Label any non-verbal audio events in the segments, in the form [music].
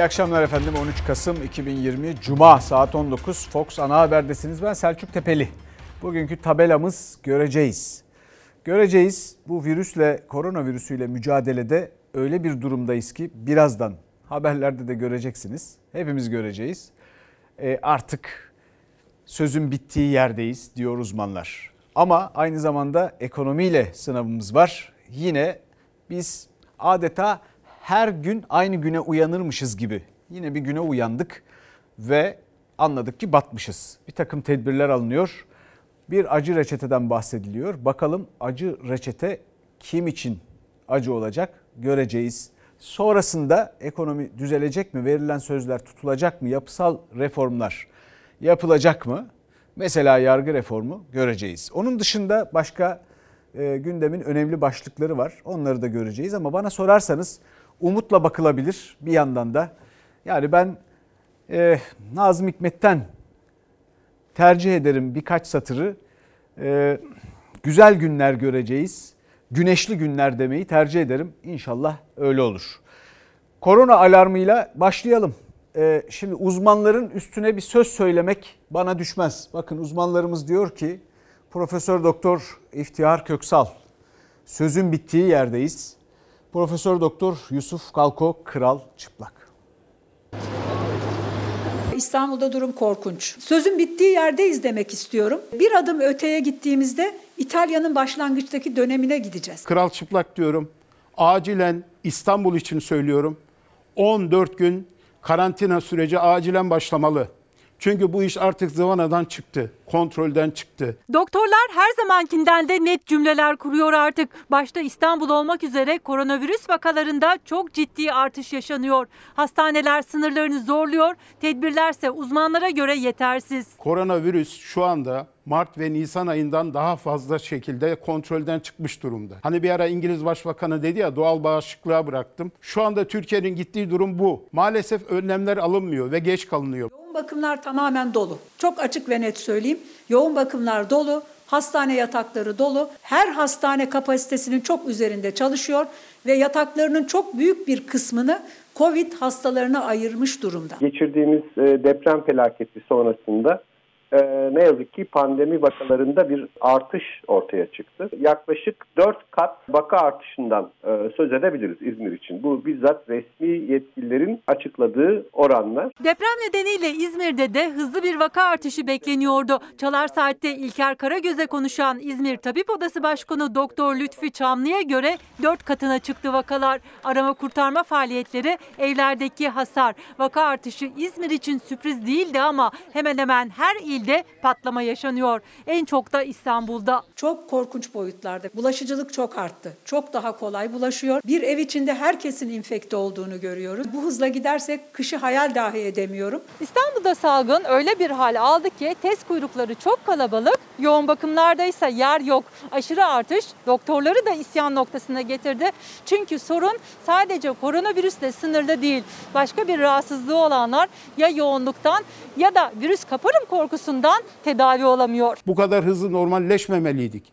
İyi akşamlar efendim. 13 Kasım 2020 Cuma saat 19 Fox Ana Haber'desiniz. Ben Selçuk Tepeli. Bugünkü tabelamız göreceğiz. Göreceğiz bu virüsle, koronavirüsüyle mücadelede öyle bir durumdayız ki birazdan haberlerde de göreceksiniz. Hepimiz göreceğiz. E, artık sözün bittiği yerdeyiz diyor uzmanlar. Ama aynı zamanda ekonomiyle sınavımız var. Yine biz adeta her gün aynı güne uyanırmışız gibi. Yine bir güne uyandık ve anladık ki batmışız. Bir takım tedbirler alınıyor. Bir acı reçeteden bahsediliyor. Bakalım acı reçete kim için acı olacak göreceğiz. Sonrasında ekonomi düzelecek mi? Verilen sözler tutulacak mı? Yapısal reformlar yapılacak mı? Mesela yargı reformu göreceğiz. Onun dışında başka e, gündemin önemli başlıkları var. Onları da göreceğiz ama bana sorarsanız umutla bakılabilir bir yandan da. Yani ben e, Nazım Hikmet'ten tercih ederim birkaç satırı. E, güzel günler göreceğiz. Güneşli günler demeyi tercih ederim. İnşallah öyle olur. Korona alarmıyla başlayalım. E, şimdi uzmanların üstüne bir söz söylemek bana düşmez. Bakın uzmanlarımız diyor ki Profesör Doktor İftihar Köksal sözün bittiği yerdeyiz. Profesör Doktor Yusuf Kalko Kral Çıplak. İstanbul'da durum korkunç. Sözün bittiği yerdeyiz demek istiyorum. Bir adım öteye gittiğimizde İtalya'nın başlangıçtaki dönemine gideceğiz. Kral Çıplak diyorum. Acilen İstanbul için söylüyorum. 14 gün karantina süreci acilen başlamalı. Çünkü bu iş artık zıvanadan çıktı, kontrolden çıktı. Doktorlar her zamankinden de net cümleler kuruyor artık. Başta İstanbul olmak üzere koronavirüs vakalarında çok ciddi artış yaşanıyor. Hastaneler sınırlarını zorluyor, tedbirlerse uzmanlara göre yetersiz. Koronavirüs şu anda Mart ve Nisan ayından daha fazla şekilde kontrolden çıkmış durumda. Hani bir ara İngiliz Başbakanı dedi ya doğal bağışıklığa bıraktım. Şu anda Türkiye'nin gittiği durum bu. Maalesef önlemler alınmıyor ve geç kalınıyor. Yoğun bakımlar tamamen dolu. Çok açık ve net söyleyeyim. Yoğun bakımlar dolu, hastane yatakları dolu. Her hastane kapasitesinin çok üzerinde çalışıyor ve yataklarının çok büyük bir kısmını Covid hastalarına ayırmış durumda. Geçirdiğimiz e, deprem felaketi sonrasında e, ne yazık ki pandemi vakalarında bir artış ortaya çıktı. Yaklaşık 4 kat vaka artışından e, söz edebiliriz İzmir için. Bu bizzat resmi yetkililerin açıkladığı oranlar. Deprem nedeniyle İzmir'de de hızlı bir vaka artışı bekleniyordu. Çalar Saat'te İlker Karagöz'e konuşan İzmir Tabip Odası Başkanı Doktor Lütfi Çamlı'ya göre 4 katına çıktı vakalar. Arama kurtarma faaliyetleri, evlerdeki hasar. Vaka artışı İzmir için sürpriz değildi ama hemen hemen her il ilde patlama yaşanıyor. En çok da İstanbul'da. Çok korkunç boyutlarda. Bulaşıcılık çok arttı. Çok daha kolay bulaşıyor. Bir ev içinde herkesin infekte olduğunu görüyoruz. Bu hızla gidersek kışı hayal dahi edemiyorum. İstanbul'da salgın öyle bir hal aldı ki test kuyrukları çok kalabalık. Yoğun bakımlarda ise yer yok. Aşırı artış doktorları da isyan noktasına getirdi. Çünkü sorun sadece koronavirüsle sınırlı değil. Başka bir rahatsızlığı olanlar ya yoğunluktan ya da virüs kaparım korkusundan tedavi olamıyor. Bu kadar hızlı normalleşmemeliydik.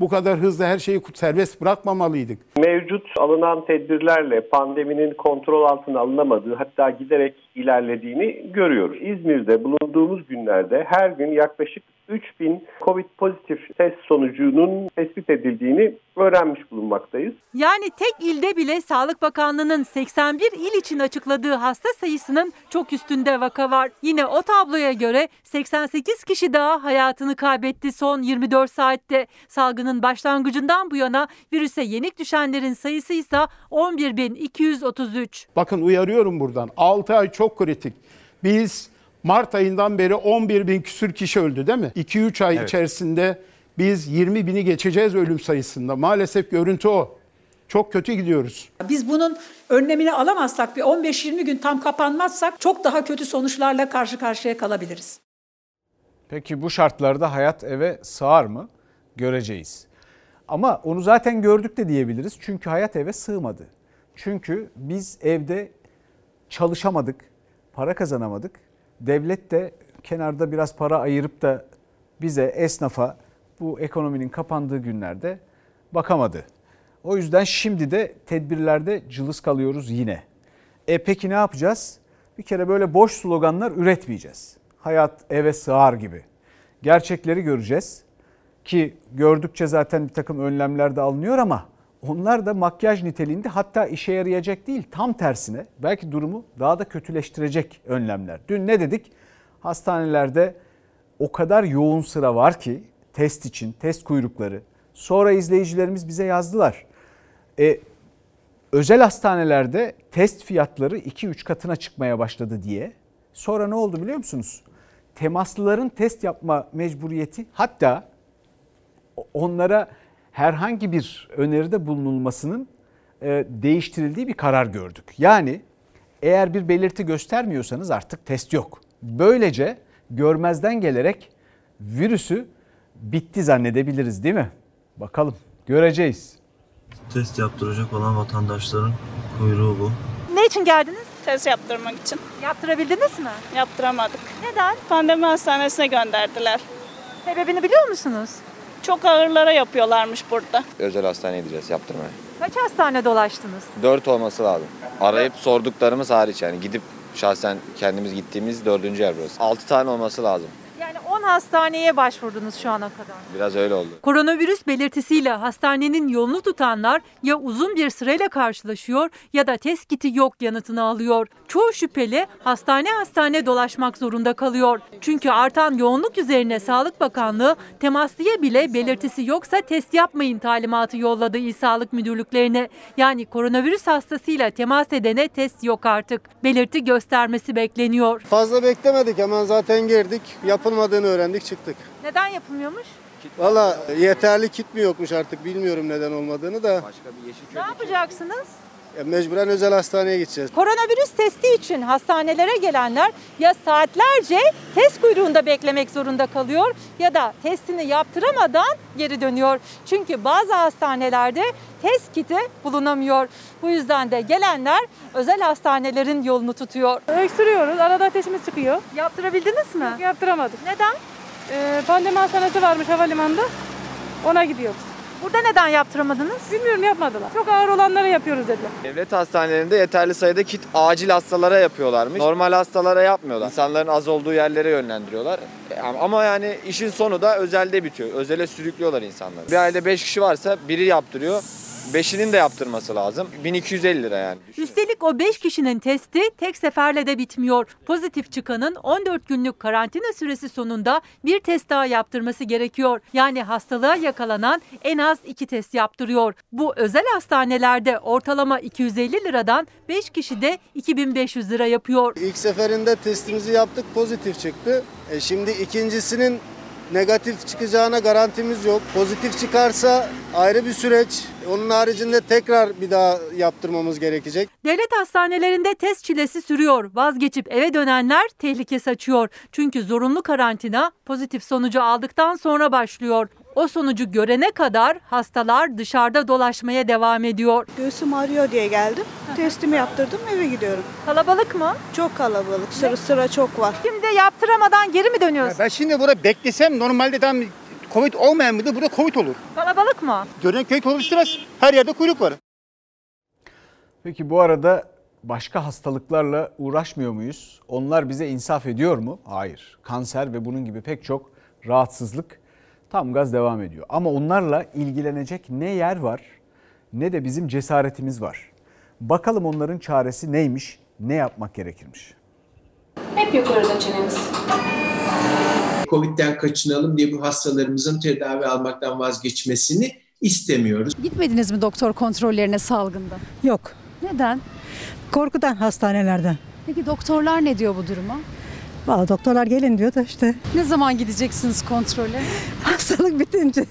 Bu kadar hızlı her şeyi serbest bırakmamalıydık. Mevcut alınan tedbirlerle pandeminin kontrol altına alınamadığı hatta giderek ilerlediğini görüyoruz. İzmir'de bulunduğumuz günlerde her gün yaklaşık 3000 Covid pozitif test sonucunun tespit edildiğini öğrenmiş bulunmaktayız. Yani tek ilde bile Sağlık Bakanlığı'nın 81 il için açıkladığı hasta sayısının çok üstünde vaka var. Yine o tabloya göre 88 kişi daha hayatını kaybetti son 24 saatte. Salgının başlangıcından bu yana virüse yenik düşenlerin sayısı ise 11.233. Bakın uyarıyorum buradan 6 ay çok kritik. Biz Mart ayından beri 11 bin küsür kişi öldü değil mi? 2-3 ay evet. içerisinde biz 20 bini geçeceğiz ölüm sayısında. Maalesef görüntü o. Çok kötü gidiyoruz. Biz bunun önlemini alamazsak bir 15-20 gün tam kapanmazsak çok daha kötü sonuçlarla karşı karşıya kalabiliriz. Peki bu şartlarda hayat eve sığar mı? Göreceğiz. Ama onu zaten gördük de diyebiliriz. Çünkü hayat eve sığmadı. Çünkü biz evde çalışamadık, para kazanamadık devlet de kenarda biraz para ayırıp da bize esnafa bu ekonominin kapandığı günlerde bakamadı. O yüzden şimdi de tedbirlerde cılız kalıyoruz yine. E peki ne yapacağız? Bir kere böyle boş sloganlar üretmeyeceğiz. Hayat eve sığar gibi. Gerçekleri göreceğiz ki gördükçe zaten bir takım önlemler de alınıyor ama onlar da makyaj niteliğinde hatta işe yarayacak değil tam tersine belki durumu daha da kötüleştirecek önlemler. Dün ne dedik? Hastanelerde o kadar yoğun sıra var ki test için, test kuyrukları. Sonra izleyicilerimiz bize yazdılar. E, özel hastanelerde test fiyatları 2-3 katına çıkmaya başladı diye. Sonra ne oldu biliyor musunuz? Temaslıların test yapma mecburiyeti hatta onlara herhangi bir öneride bulunulmasının e, değiştirildiği bir karar gördük. Yani eğer bir belirti göstermiyorsanız artık test yok. Böylece görmezden gelerek virüsü bitti zannedebiliriz değil mi? Bakalım göreceğiz. Test yaptıracak olan vatandaşların kuyruğu bu. Ne için geldiniz? Test yaptırmak için. Yaptırabildiniz mi? Yaptıramadık. Neden? Pandemi hastanesine gönderdiler. Sebebini biliyor musunuz? Çok ağırlara yapıyorlarmış burada. özel hastaneye gideceğiz yaptırmaya. Kaç hastane dolaştınız? 4 olması lazım. Arayıp sorduklarımız hariç yani gidip şahsen kendimiz gittiğimiz dördüncü yer burası. 6 tane olması lazım. Yani 10 hastaneye başvurdunuz şu ana kadar. Biraz öyle oldu. Koronavirüs belirtisiyle hastanenin yolunu tutanlar ya uzun bir sırayla karşılaşıyor ya da test kiti yok yanıtını alıyor. Çoğu şüpheli hastane hastane dolaşmak zorunda kalıyor. Çünkü artan yoğunluk üzerine Sağlık Bakanlığı temaslıya bile belirtisi yoksa test yapmayın talimatı yolladı İl Sağlık Müdürlüklerine. Yani koronavirüs hastasıyla temas edene test yok artık. Belirti göstermesi bekleniyor. Fazla beklemedik hemen zaten girdik. Yapılmadığını öğrendik çıktık. Neden yapılmıyormuş? Valla yeterli kit mi yokmuş artık bilmiyorum neden olmadığını da. Başka bir yeşil Ne yapacaksınız? Ya mecburen özel hastaneye gideceğiz. Koronavirüs testi için hastanelere gelenler ya saatlerce test kuyruğunda beklemek zorunda kalıyor ya da testini yaptıramadan geri dönüyor. Çünkü bazı hastanelerde test kiti bulunamıyor. Bu yüzden de gelenler özel hastanelerin yolunu tutuyor. Öksürüyoruz. Arada ateşimiz çıkıyor. Yaptırabildiniz mi? Yaptıramadık. Neden? Ee, pandemi hastanesi varmış havalimanında. Ona gidiyoruz. Burada neden yaptıramadınız? Bilmiyorum yapmadılar. Çok ağır olanlara yapıyoruz dediler. Devlet hastanelerinde yeterli sayıda kit acil hastalara yapıyorlarmış. Normal hastalara yapmıyorlar. İnsanların az olduğu yerlere yönlendiriyorlar. E, Ama yani işin sonu da özelde bitiyor. Özele sürüklüyorlar insanları. Bir ailede 5 kişi varsa biri yaptırıyor. Beşinin de yaptırması lazım. 1250 lira yani. Üstelik o 5 kişinin testi tek seferle de bitmiyor. Pozitif çıkanın 14 günlük karantina süresi sonunda bir test daha yaptırması gerekiyor. Yani hastalığa yakalanan en az 2 test yaptırıyor. Bu özel hastanelerde ortalama 250 liradan 5 kişi de 2500 lira yapıyor. İlk seferinde testimizi yaptık pozitif çıktı. E şimdi ikincisinin negatif çıkacağına garantimiz yok. Pozitif çıkarsa ayrı bir süreç. Onun haricinde tekrar bir daha yaptırmamız gerekecek. Devlet hastanelerinde test çilesi sürüyor. Vazgeçip eve dönenler tehlike saçıyor. Çünkü zorunlu karantina pozitif sonucu aldıktan sonra başlıyor. O sonucu görene kadar hastalar dışarıda dolaşmaya devam ediyor. Göğsüm ağrıyor diye geldim. Testimi yaptırdım eve gidiyorum. Kalabalık mı? Çok kalabalık. Sıra sıra çok var. Şimdi yaptıramadan geri mi dönüyorsun? Ben şimdi burada beklesem normalde tam Covid olmayan mıydı? Burada Covid olur. Kalabalık mı? Gören köy oluşturmaz. Her yerde kuyruk var. Peki bu arada başka hastalıklarla uğraşmıyor muyuz? Onlar bize insaf ediyor mu? Hayır. Kanser ve bunun gibi pek çok rahatsızlık tam gaz devam ediyor. Ama onlarla ilgilenecek ne yer var ne de bizim cesaretimiz var. Bakalım onların çaresi neymiş, ne yapmak gerekirmiş? Hep yukarıda çenemiz. Covid'den kaçınalım diye bu hastalarımızın tedavi almaktan vazgeçmesini istemiyoruz. Gitmediniz mi doktor kontrollerine salgında? Yok. Neden? Korkudan hastanelerden. Peki doktorlar ne diyor bu duruma? Valla doktorlar gelin diyor da işte. Ne zaman gideceksiniz kontrole? [laughs] Hastalık bitince.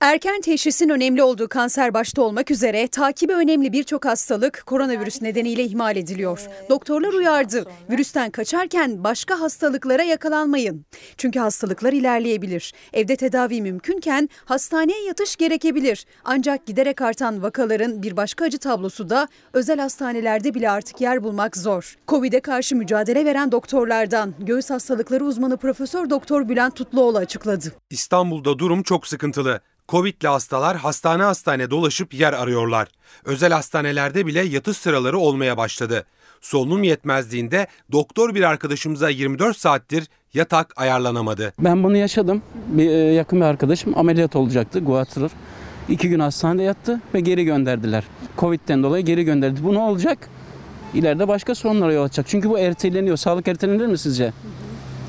Erken teşhisin önemli olduğu kanser başta olmak üzere takibi önemli birçok hastalık koronavirüs nedeniyle ihmal ediliyor. Doktorlar uyardı. Virüsten kaçarken başka hastalıklara yakalanmayın. Çünkü hastalıklar ilerleyebilir. Evde tedavi mümkünken hastaneye yatış gerekebilir. Ancak giderek artan vakaların bir başka acı tablosu da özel hastanelerde bile artık yer bulmak zor. Covid'e karşı mücadele veren doktorlardan göğüs hastalıkları uzmanı Profesör Doktor Bülent Tutluoğlu açıkladı. İstanbul'da durum çok sıkıntılı. Covid'li hastalar hastane hastane dolaşıp yer arıyorlar. Özel hastanelerde bile yatış sıraları olmaya başladı. Solunum yetmezliğinde doktor bir arkadaşımıza 24 saattir yatak ayarlanamadı. Ben bunu yaşadım. Bir e, yakın bir arkadaşım ameliyat olacaktı guatr. İki gün hastanede yattı ve geri gönderdiler. Covid'den dolayı geri gönderdi. Bu ne olacak? İleride başka sorunlara yol açacak. Çünkü bu erteleniyor. Sağlık ertelenir mi sizce?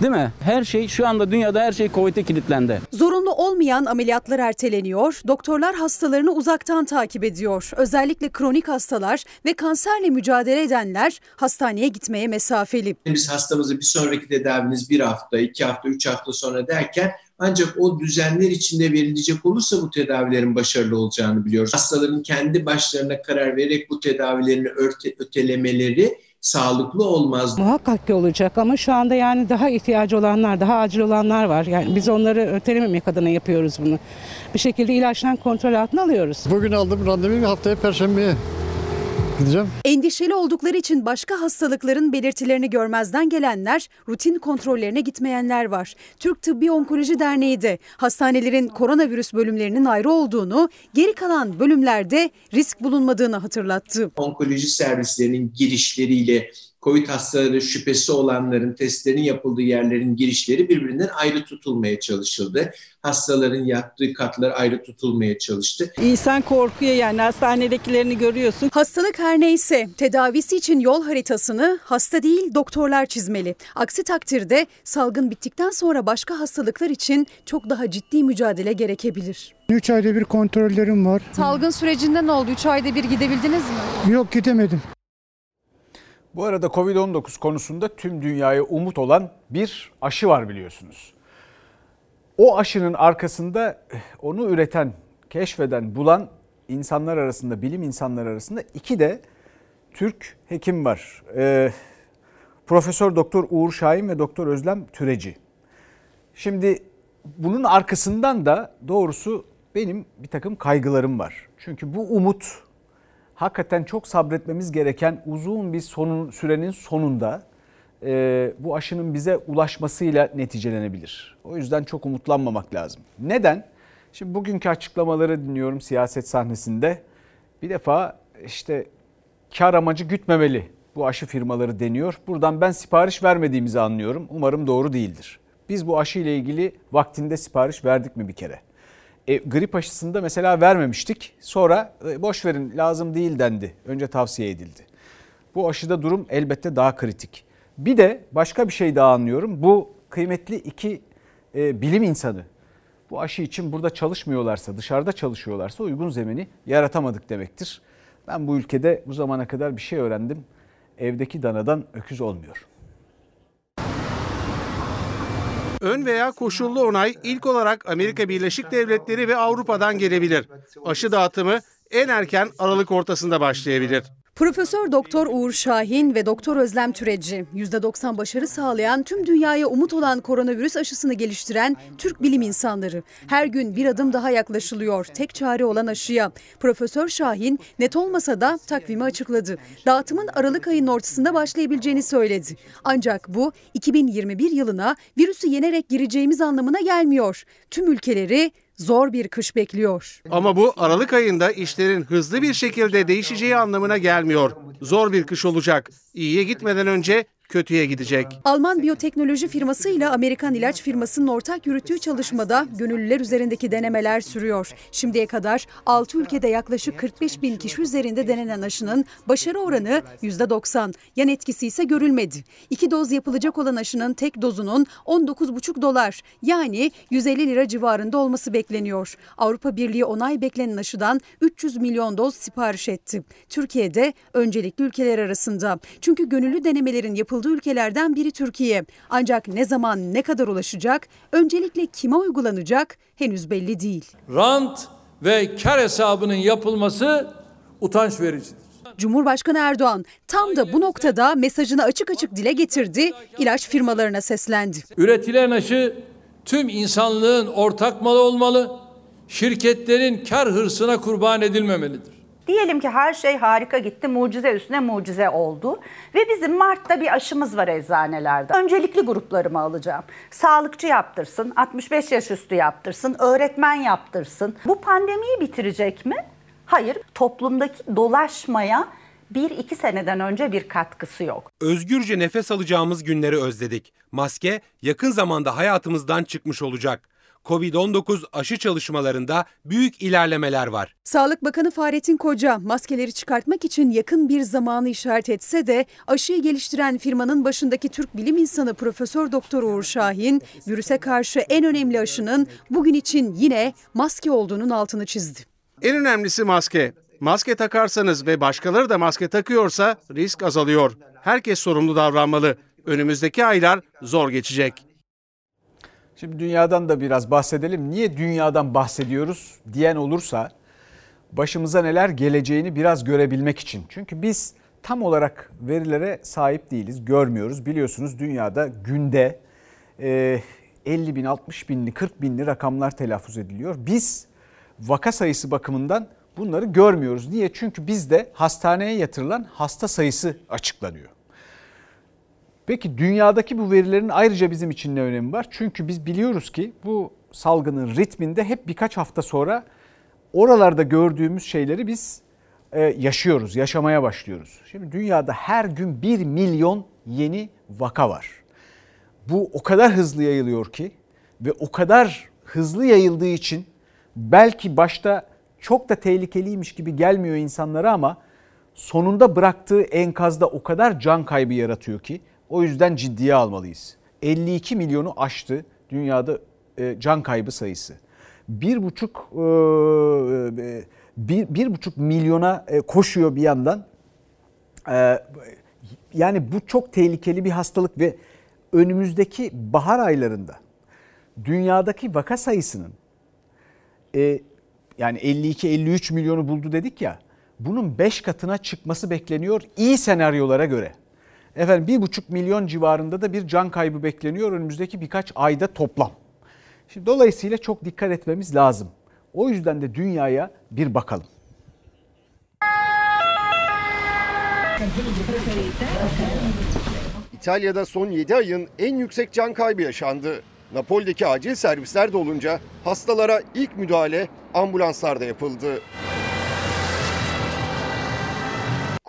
Değil mi? Her şey şu anda dünyada her şey Covid'e kilitlendi. Zorunlu olmayan ameliyatlar erteleniyor, doktorlar hastalarını uzaktan takip ediyor. Özellikle kronik hastalar ve kanserle mücadele edenler hastaneye gitmeye mesafeli. Biz hastamızı bir sonraki tedaviniz bir hafta, iki hafta, üç hafta sonra derken ancak o düzenler içinde verilecek olursa bu tedavilerin başarılı olacağını biliyoruz. Hastaların kendi başlarına karar vererek bu tedavilerini ötelemeleri sağlıklı olmaz. Muhakkak ki olacak ama şu anda yani daha ihtiyacı olanlar, daha acil olanlar var. Yani biz onları ötelememek adına yapıyoruz bunu. Bir şekilde ilaçtan kontrol altına alıyoruz. Bugün aldım randevuyu haftaya perşembeye gideceğim. Endişeli oldukları için başka hastalıkların belirtilerini görmezden gelenler, rutin kontrollerine gitmeyenler var. Türk Tıbbi Onkoloji Derneği de hastanelerin koronavirüs bölümlerinin ayrı olduğunu, geri kalan bölümlerde risk bulunmadığını hatırlattı. Onkoloji servislerinin girişleriyle COVID hastaları şüphesi olanların testlerin yapıldığı yerlerin girişleri birbirinden ayrı tutulmaya çalışıldı. Hastaların yattığı katlar ayrı tutulmaya çalıştı. İnsan korkuyor yani hastanedekilerini görüyorsun. Hastalık her neyse tedavisi için yol haritasını hasta değil doktorlar çizmeli. Aksi takdirde salgın bittikten sonra başka hastalıklar için çok daha ciddi mücadele gerekebilir. 3 ayda bir kontrollerim var. Salgın sürecinde ne oldu? 3 ayda bir gidebildiniz mi? Yok gidemedim. Bu arada Covid-19 konusunda tüm dünyaya umut olan bir aşı var biliyorsunuz. O aşının arkasında onu üreten, keşfeden, bulan insanlar arasında, bilim insanları arasında iki de Türk hekim var. Ee, Profesör Doktor Uğur Şahin ve Doktor Özlem Türeci. Şimdi bunun arkasından da doğrusu benim bir takım kaygılarım var. Çünkü bu umut hakikaten çok sabretmemiz gereken uzun bir sonun, sürenin sonunda e, bu aşının bize ulaşmasıyla neticelenebilir. O yüzden çok umutlanmamak lazım. Neden? Şimdi bugünkü açıklamaları dinliyorum siyaset sahnesinde. Bir defa işte kar amacı gütmemeli bu aşı firmaları deniyor. Buradan ben sipariş vermediğimizi anlıyorum. Umarım doğru değildir. Biz bu aşı ile ilgili vaktinde sipariş verdik mi bir kere? E, grip aşısında mesela vermemiştik. Sonra e, boş verin lazım değil dendi. Önce tavsiye edildi. Bu aşıda durum elbette daha kritik. Bir de başka bir şey daha anlıyorum. Bu kıymetli iki e, bilim insanı bu aşı için burada çalışmıyorlarsa, dışarıda çalışıyorlarsa uygun zemini yaratamadık demektir. Ben bu ülkede bu zamana kadar bir şey öğrendim. Evdeki danadan öküz olmuyor. Ön veya koşullu onay ilk olarak Amerika Birleşik Devletleri ve Avrupa'dan gelebilir. Aşı dağıtımı en erken Aralık ortasında başlayabilir. Profesör Doktor Uğur Şahin ve Doktor Özlem Türeci, %90 başarı sağlayan, tüm dünyaya umut olan koronavirüs aşısını geliştiren Türk bilim insanları. Her gün bir adım daha yaklaşılıyor tek çare olan aşıya. Profesör Şahin net olmasa da takvimi açıkladı. Dağıtımın Aralık ayının ortasında başlayabileceğini söyledi. Ancak bu 2021 yılına virüsü yenerek gireceğimiz anlamına gelmiyor. Tüm ülkeleri zor bir kış bekliyor. Ama bu Aralık ayında işlerin hızlı bir şekilde değişeceği anlamına gelmiyor. Zor bir kış olacak. İyiye gitmeden önce kötüye gidecek. Alman biyoteknoloji firması ile Amerikan ilaç firmasının ortak yürüttüğü çalışmada gönüllüler üzerindeki denemeler sürüyor. Şimdiye kadar 6 ülkede yaklaşık 45 bin kişi üzerinde denenen aşının başarı oranı %90. Yan etkisi ise görülmedi. İki doz yapılacak olan aşının tek dozunun 19,5 dolar yani 150 lira civarında olması bekleniyor. Avrupa Birliği onay beklenen aşıdan 300 milyon doz sipariş etti. Türkiye'de öncelikli ülkeler arasında. Çünkü gönüllü denemelerin yapıldığı ülkelerden biri Türkiye. Ancak ne zaman ne kadar ulaşacak, öncelikle kime uygulanacak henüz belli değil. Rant ve kar hesabının yapılması utanç vericidir. Cumhurbaşkanı Erdoğan tam da bu noktada mesajını açık açık dile getirdi, ilaç firmalarına seslendi. Üretilen aşı tüm insanlığın ortak malı olmalı, şirketlerin kar hırsına kurban edilmemelidir. Diyelim ki her şey harika gitti, mucize üstüne mucize oldu ve bizim Mart'ta bir aşımız var eczanelerde. Öncelikli gruplarımı alacağım. Sağlıkçı yaptırsın, 65 yaş üstü yaptırsın, öğretmen yaptırsın. Bu pandemiyi bitirecek mi? Hayır, toplumdaki dolaşmaya bir iki seneden önce bir katkısı yok. Özgürce nefes alacağımız günleri özledik. Maske yakın zamanda hayatımızdan çıkmış olacak. Covid-19 aşı çalışmalarında büyük ilerlemeler var. Sağlık Bakanı Fahrettin Koca maskeleri çıkartmak için yakın bir zamanı işaret etse de aşıyı geliştiren firmanın başındaki Türk bilim insanı Profesör Doktor Uğur Şahin virüse karşı en önemli aşının bugün için yine maske olduğunun altını çizdi. En önemlisi maske. Maske takarsanız ve başkaları da maske takıyorsa risk azalıyor. Herkes sorumlu davranmalı. Önümüzdeki aylar zor geçecek. Şimdi dünyadan da biraz bahsedelim. Niye dünyadan bahsediyoruz diyen olursa başımıza neler geleceğini biraz görebilmek için. Çünkü biz tam olarak verilere sahip değiliz, görmüyoruz. Biliyorsunuz dünyada günde 50 bin, 60 binli, 40 binli rakamlar telaffuz ediliyor. Biz vaka sayısı bakımından bunları görmüyoruz. Niye? Çünkü bizde hastaneye yatırılan hasta sayısı açıklanıyor. Peki dünyadaki bu verilerin ayrıca bizim için ne önemi var? Çünkü biz biliyoruz ki bu salgının ritminde hep birkaç hafta sonra oralarda gördüğümüz şeyleri biz e, yaşıyoruz, yaşamaya başlıyoruz. Şimdi dünyada her gün 1 milyon yeni vaka var. Bu o kadar hızlı yayılıyor ki ve o kadar hızlı yayıldığı için belki başta çok da tehlikeliymiş gibi gelmiyor insanlara ama sonunda bıraktığı enkazda o kadar can kaybı yaratıyor ki o yüzden ciddiye almalıyız. 52 milyonu aştı dünyada e, can kaybı sayısı. Bir buçuk, e, e, milyona koşuyor bir yandan. Yani bu çok tehlikeli bir hastalık ve önümüzdeki bahar aylarında dünyadaki vaka sayısının yani 52-53 milyonu buldu dedik ya bunun 5 katına çıkması bekleniyor iyi senaryolara göre. Efendim bir buçuk milyon civarında da bir can kaybı bekleniyor önümüzdeki birkaç ayda toplam. Şimdi dolayısıyla çok dikkat etmemiz lazım. O yüzden de dünyaya bir bakalım. İtalya'da son 7 ayın en yüksek can kaybı yaşandı. Napoli'deki acil servisler dolunca hastalara ilk müdahale ambulanslarda yapıldı.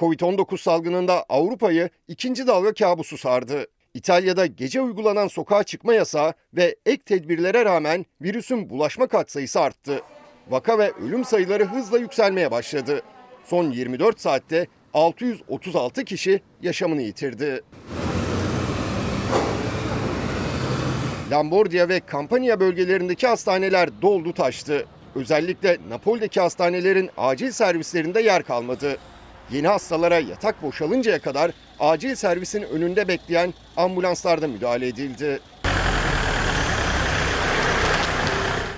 Covid-19 salgınında Avrupa'yı ikinci dalga kabusu sardı. İtalya'da gece uygulanan sokağa çıkma yasağı ve ek tedbirlere rağmen virüsün bulaşma katsayısı arttı. Vaka ve ölüm sayıları hızla yükselmeye başladı. Son 24 saatte 636 kişi yaşamını yitirdi. Lambordia ve Campania bölgelerindeki hastaneler doldu taştı. Özellikle Napoli'deki hastanelerin acil servislerinde yer kalmadı. Yeni hastalara yatak boşalıncaya kadar acil servisin önünde bekleyen ambulanslarda müdahale edildi.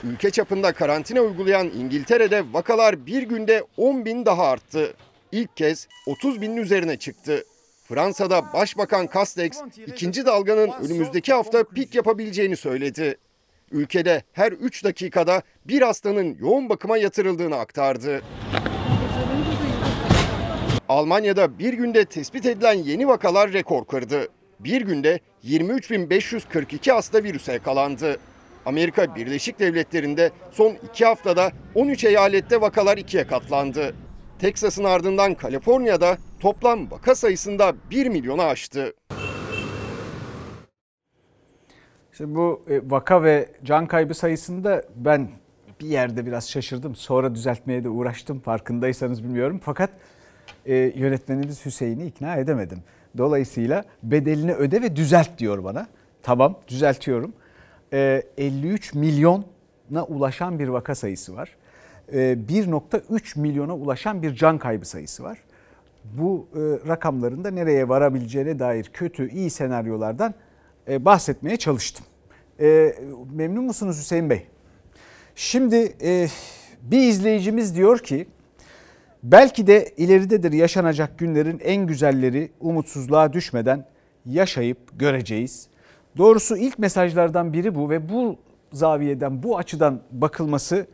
Ülke çapında karantina uygulayan İngiltere'de vakalar bir günde 10 bin daha arttı. İlk kez 30 binin üzerine çıktı. Fransa'da Başbakan Castex ikinci dalganın önümüzdeki hafta pik yapabileceğini söyledi. Ülkede her 3 dakikada bir hastanın yoğun bakıma yatırıldığını aktardı. Almanya'da bir günde tespit edilen yeni vakalar rekor kırdı. Bir günde 23.542 hasta virüse yakalandı. Amerika Birleşik Devletleri'nde son iki haftada 13 eyalette vakalar ikiye katlandı. Teksas'ın ardından Kaliforniya'da toplam vaka sayısında 1 milyonu aştı. Şimdi bu e, vaka ve can kaybı sayısında ben bir yerde biraz şaşırdım. Sonra düzeltmeye de uğraştım farkındaysanız bilmiyorum. Fakat e, yönetmenimiz Hüseyin'i ikna edemedim. Dolayısıyla bedelini öde ve düzelt diyor bana. Tamam düzeltiyorum. E, 53 milyona ulaşan bir vaka sayısı var. E, 1.3 milyona ulaşan bir can kaybı sayısı var. Bu e, rakamların da nereye varabileceğine dair kötü, iyi senaryolardan e, bahsetmeye çalıştım. E, memnun musunuz Hüseyin Bey? Şimdi e, bir izleyicimiz diyor ki Belki de ileridedir yaşanacak günlerin en güzelleri umutsuzluğa düşmeden yaşayıp göreceğiz. Doğrusu ilk mesajlardan biri bu ve bu zaviyeden, bu açıdan bakılması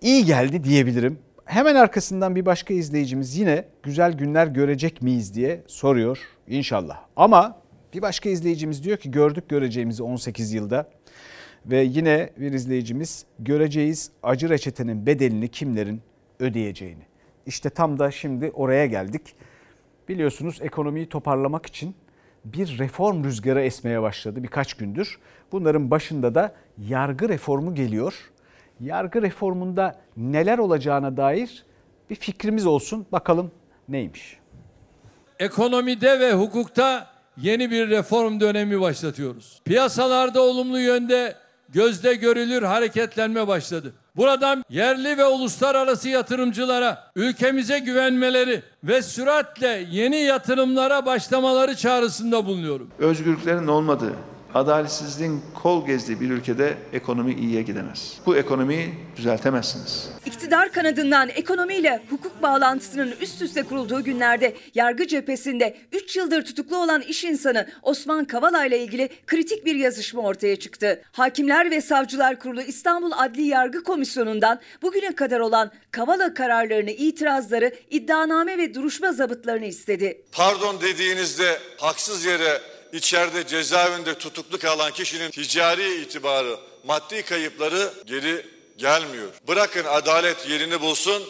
iyi geldi diyebilirim. hemen arkasından bir başka izleyicimiz yine güzel günler görecek miyiz diye soruyor inşallah. Ama bir başka izleyicimiz diyor ki gördük göreceğimizi 18 yılda. Ve yine bir izleyicimiz göreceğiz acı reçetenin bedelini kimlerin ödeyeceğini. İşte tam da şimdi oraya geldik. Biliyorsunuz ekonomiyi toparlamak için bir reform rüzgarı esmeye başladı birkaç gündür. Bunların başında da yargı reformu geliyor. Yargı reformunda neler olacağına dair bir fikrimiz olsun. Bakalım neymiş? Ekonomide ve hukukta yeni bir reform dönemi başlatıyoruz. Piyasalarda olumlu yönde gözde görülür hareketlenme başladı. Buradan yerli ve uluslararası yatırımcılara ülkemize güvenmeleri ve süratle yeni yatırımlara başlamaları çağrısında bulunuyorum. Özgürlüklerin olmadığı, adaletsizliğin kol gezdiği bir ülkede ekonomi iyiye gidemez. Bu ekonomiyi düzeltemezsiniz. İktidar kanadından ekonomiyle hukuk bağlantısının üst üste kurulduğu günlerde yargı cephesinde 3 yıldır tutuklu olan iş insanı Osman Kavala ile ilgili kritik bir yazışma ortaya çıktı. Hakimler ve Savcılar Kurulu İstanbul Adli Yargı Komisyonu'ndan bugüne kadar olan Kavala kararlarını, itirazları, iddianame ve duruşma zabıtlarını istedi. Pardon dediğinizde haksız yere içeride cezaevinde tutuklu kalan kişinin ticari itibarı, maddi kayıpları geri gelmiyor. Bırakın adalet yerini bulsun,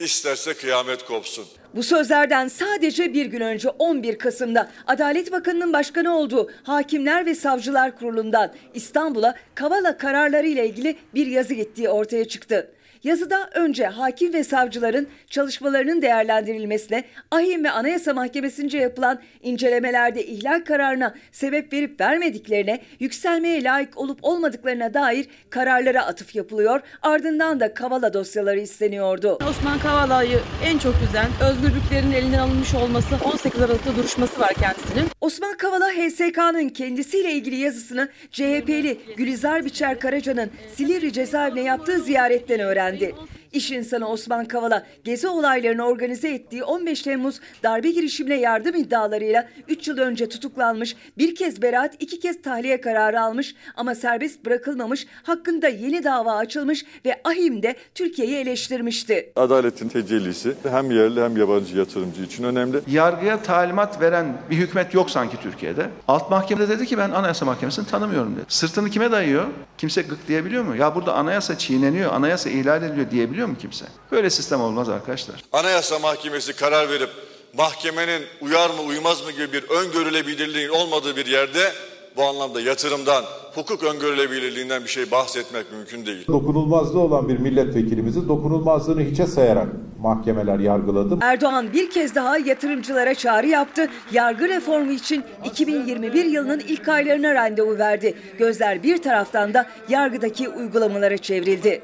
isterse kıyamet kopsun. Bu sözlerden sadece bir gün önce 11 Kasım'da Adalet Bakanı'nın başkanı olduğu Hakimler ve Savcılar Kurulu'ndan İstanbul'a Kavala kararları ile ilgili bir yazı gittiği ortaya çıktı. Yazıda önce hakim ve savcıların çalışmalarının değerlendirilmesine, ahim ve anayasa mahkemesince yapılan incelemelerde ihlal kararına sebep verip vermediklerine, yükselmeye layık olup olmadıklarına dair kararlara atıf yapılıyor. Ardından da Kavala dosyaları isteniyordu. Osman Kavala'yı en çok üzen özgürlüklerin elinden alınmış olması 18 Aralık'ta duruşması var kendisinin. Osman Kavala HSK'nın kendisiyle ilgili yazısını CHP'li Gülizar Biçer Karaca'nın Silivri cezaevine yaptığı ziyaretten öğrendi. understand it İş insanı Osman Kavala gezi olaylarını organize ettiği 15 Temmuz darbe girişimine yardım iddialarıyla 3 yıl önce tutuklanmış, bir kez beraat iki kez tahliye kararı almış ama serbest bırakılmamış, hakkında yeni dava açılmış ve ahim de Türkiye'yi eleştirmişti. Adaletin tecellisi hem yerli hem yabancı yatırımcı için önemli. Yargıya talimat veren bir hükümet yok sanki Türkiye'de. Alt mahkemede dedi ki ben anayasa mahkemesini tanımıyorum dedi. Sırtını kime dayıyor? Kimse gık diyebiliyor mu? Ya burada anayasa çiğneniyor, anayasa ihlal ediliyor diyebiliyor mu kimse? Böyle sistem olmaz arkadaşlar. Anayasa Mahkemesi karar verip mahkemenin uyar mı uymaz mı gibi bir öngörülebilirliğin olmadığı bir yerde bu anlamda yatırımdan, hukuk öngörülebilirliğinden bir şey bahsetmek mümkün değil. Dokunulmazlığı olan bir milletvekilimizi dokunulmazlığını hiçe sayarak mahkemeler yargıladı. Erdoğan bir kez daha yatırımcılara çağrı yaptı. Yargı reformu için 2021 yılının ilk aylarına randevu verdi. Gözler bir taraftan da yargıdaki uygulamalara çevrildi.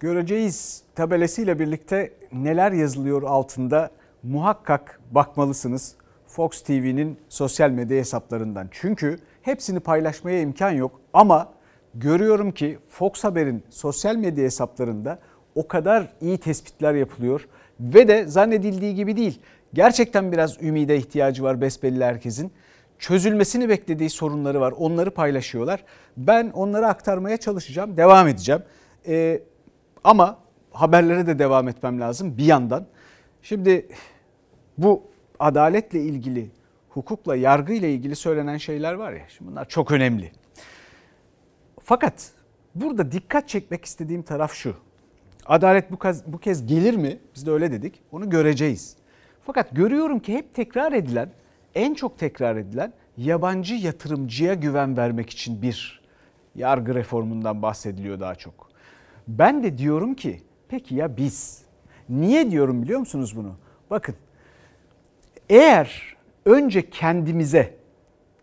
Göreceğiz tabelesiyle birlikte neler yazılıyor altında muhakkak bakmalısınız Fox TV'nin sosyal medya hesaplarından. Çünkü hepsini paylaşmaya imkan yok ama görüyorum ki Fox Haber'in sosyal medya hesaplarında o kadar iyi tespitler yapılıyor ve de zannedildiği gibi değil. Gerçekten biraz ümide ihtiyacı var besbelli herkesin. Çözülmesini beklediği sorunları var. Onları paylaşıyorlar. Ben onları aktarmaya çalışacağım. Devam edeceğim. Ee, ama haberlere de devam etmem lazım bir yandan. Şimdi bu adaletle ilgili, hukukla, yargıyla ilgili söylenen şeyler var ya. Şimdi bunlar çok önemli. Fakat burada dikkat çekmek istediğim taraf şu. Adalet bu kez, bu kez gelir mi? Biz de öyle dedik. Onu göreceğiz. Fakat görüyorum ki hep tekrar edilen, en çok tekrar edilen yabancı yatırımcıya güven vermek için bir yargı reformundan bahsediliyor daha çok. Ben de diyorum ki peki ya biz? Niye diyorum biliyor musunuz bunu? Bakın eğer önce kendimize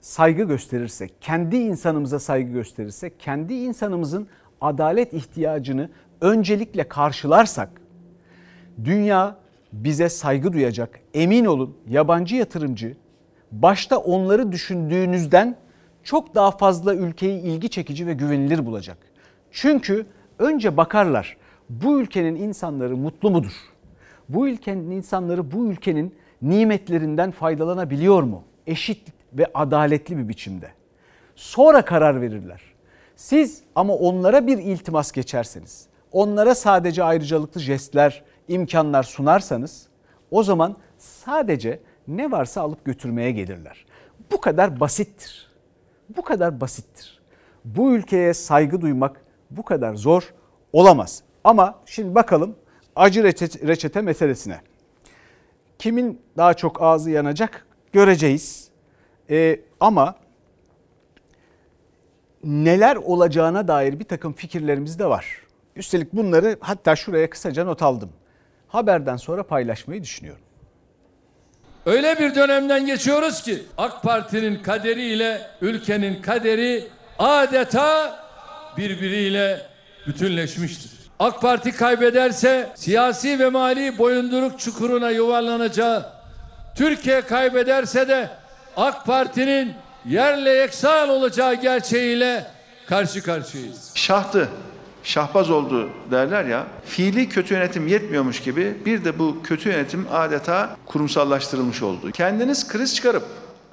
saygı gösterirsek, kendi insanımıza saygı gösterirsek, kendi insanımızın adalet ihtiyacını öncelikle karşılarsak dünya bize saygı duyacak. Emin olun yabancı yatırımcı başta onları düşündüğünüzden çok daha fazla ülkeyi ilgi çekici ve güvenilir bulacak. Çünkü önce bakarlar bu ülkenin insanları mutlu mudur? Bu ülkenin insanları bu ülkenin nimetlerinden faydalanabiliyor mu? Eşit ve adaletli bir biçimde. Sonra karar verirler. Siz ama onlara bir iltimas geçerseniz, onlara sadece ayrıcalıklı jestler, imkanlar sunarsanız o zaman sadece ne varsa alıp götürmeye gelirler. Bu kadar basittir. Bu kadar basittir. Bu ülkeye saygı duymak bu kadar zor olamaz. Ama şimdi bakalım acı reçete, meselesine. Kimin daha çok ağzı yanacak göreceğiz. Ee, ama neler olacağına dair bir takım fikirlerimiz de var. Üstelik bunları hatta şuraya kısaca not aldım. Haberden sonra paylaşmayı düşünüyorum. Öyle bir dönemden geçiyoruz ki AK Parti'nin kaderiyle ülkenin kaderi adeta birbiriyle bütünleşmiştir. AK Parti kaybederse siyasi ve mali boyunduruk çukuruna yuvarlanacağı, Türkiye kaybederse de AK Parti'nin yerle yeksan olacağı gerçeğiyle karşı karşıyayız. Şahtı, şahbaz oldu derler ya. Fiili kötü yönetim yetmiyormuş gibi bir de bu kötü yönetim adeta kurumsallaştırılmış oldu. Kendiniz kriz çıkarıp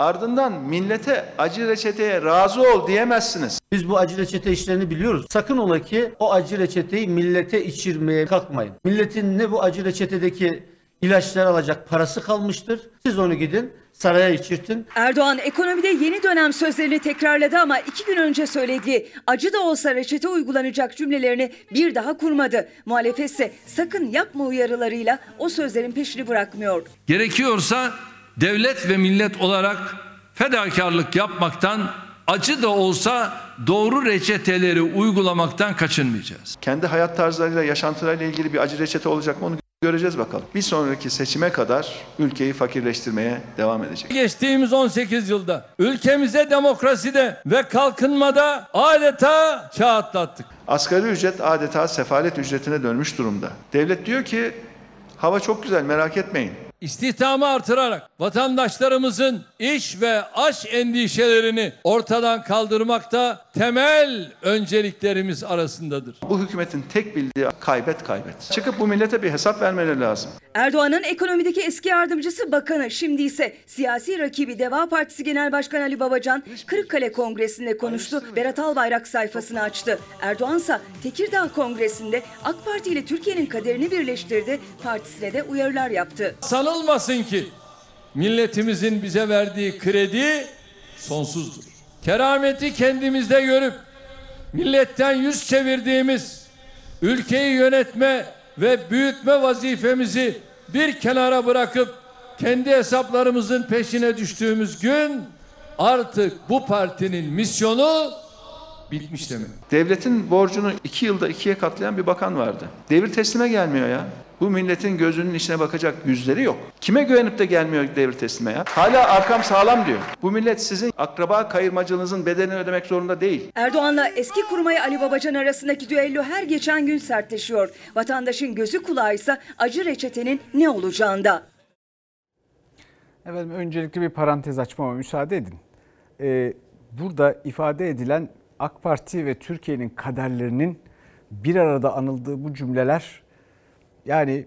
ardından millete acı reçeteye razı ol diyemezsiniz. Biz bu acı reçete işlerini biliyoruz. Sakın ola ki o acı reçeteyi millete içirmeye kalkmayın. Milletin ne bu acı reçetedeki ilaçlar alacak parası kalmıştır. Siz onu gidin saraya içirtin. Erdoğan ekonomide yeni dönem sözlerini tekrarladı ama iki gün önce söylediği acı da olsa reçete uygulanacak cümlelerini bir daha kurmadı. Muhalefet ise sakın yapma uyarılarıyla o sözlerin peşini bırakmıyor. Gerekiyorsa devlet ve millet olarak fedakarlık yapmaktan acı da olsa doğru reçeteleri uygulamaktan kaçınmayacağız. Kendi hayat tarzlarıyla, yaşantılarıyla ilgili bir acı reçete olacak mı onu göreceğiz bakalım. Bir sonraki seçime kadar ülkeyi fakirleştirmeye devam edecek. Geçtiğimiz 18 yılda ülkemize demokraside ve kalkınmada adeta çağ atlattık. Asgari ücret adeta sefalet ücretine dönmüş durumda. Devlet diyor ki hava çok güzel merak etmeyin. İstihdamı artırarak vatandaşlarımızın iş ve aş endişelerini ortadan kaldırmakta temel önceliklerimiz arasındadır. Bu hükümetin tek bildiği kaybet kaybet. Çıkıp bu millete bir hesap vermeleri lazım. Erdoğan'ın ekonomideki eski yardımcısı bakanı şimdi ise siyasi rakibi Deva Partisi Genel Başkanı Ali Babacan Kırıkkale Kongresi'nde konuştu. Berat Albayrak sayfasını açtı. Erdoğan ise Tekirdağ Kongresi'nde AK Parti ile Türkiye'nin kaderini birleştirdi. Partisine de uyarılar yaptı. Sanılmasın ki milletimizin bize verdiği kredi sonsuzdur. Kerameti kendimizde görüp milletten yüz çevirdiğimiz ülkeyi yönetme ve büyütme vazifemizi bir kenara bırakıp kendi hesaplarımızın peşine düştüğümüz gün artık bu partinin misyonu bitmiş demek. Devletin borcunu iki yılda ikiye katlayan bir bakan vardı. Devir teslime gelmiyor ya. Bu milletin gözünün içine bakacak yüzleri yok. Kime güvenip de gelmiyor devir teslime ya? Hala arkam sağlam diyor. Bu millet sizin akraba kayırmacılığınızın bedelini ödemek zorunda değil. Erdoğan'la eski kurmayı Ali Babacan arasındaki düello her geçen gün sertleşiyor. Vatandaşın gözü kulağı ise acı reçetenin ne olacağında. Efendim öncelikle bir parantez açmama müsaade edin. Ee, burada ifade edilen AK Parti ve Türkiye'nin kaderlerinin bir arada anıldığı bu cümleler yani